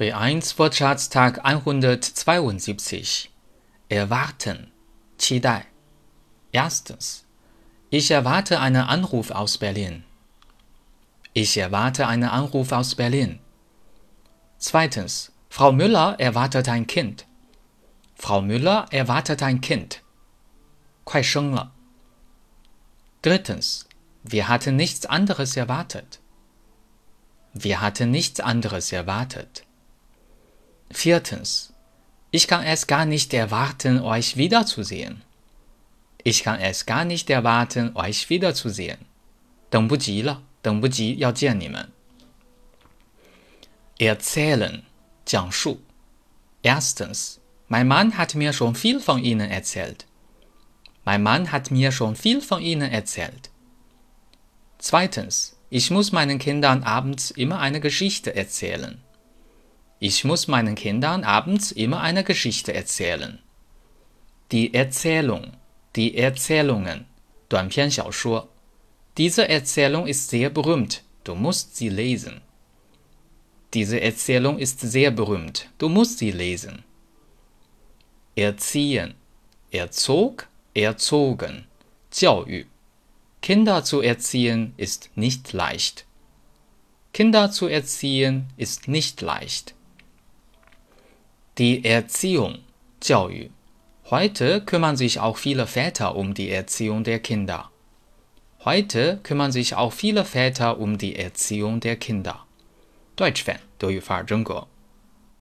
B1 Wortschatztag 172 Erwarten, 期待 Erstens. Ich erwarte einen Anruf aus Berlin. Ich erwarte einen Anruf aus Berlin. Zweitens. Frau Müller erwartet ein Kind. Frau Müller erwartet ein Kind. 快生了. Drittens. Wir hatten nichts anderes erwartet. Wir hatten nichts anderes erwartet. Viertens. Ich kann es gar nicht erwarten, euch wiederzusehen. Ich kann es gar nicht erwarten, euch wiederzusehen. 等不及了，等不及要见你们。Erzählen, 讲述。Erstens. Mein Mann hat mir schon viel von Ihnen erzählt. Mein Mann hat mir schon viel von Ihnen erzählt. Zweitens. Ich muss meinen Kindern abends immer eine Geschichte erzählen. Ich muss meinen Kindern abends immer eine Geschichte erzählen. Die Erzählung, die Erzählungen, 短篇小说. Diese Erzählung ist sehr berühmt, du musst sie lesen. Diese Erzählung ist sehr berühmt, du musst sie lesen. Erziehen, erzog, erzogen, 教育. Kinder zu erziehen ist nicht leicht. Kinder zu erziehen ist nicht leicht. Die Erziehung, 教育. Heute kümmern sich auch viele Väter um die Erziehung der Kinder. Heute kümmern sich auch viele Väter um die Erziehung der Kinder. Deutsch Fan, 德语范儿真格。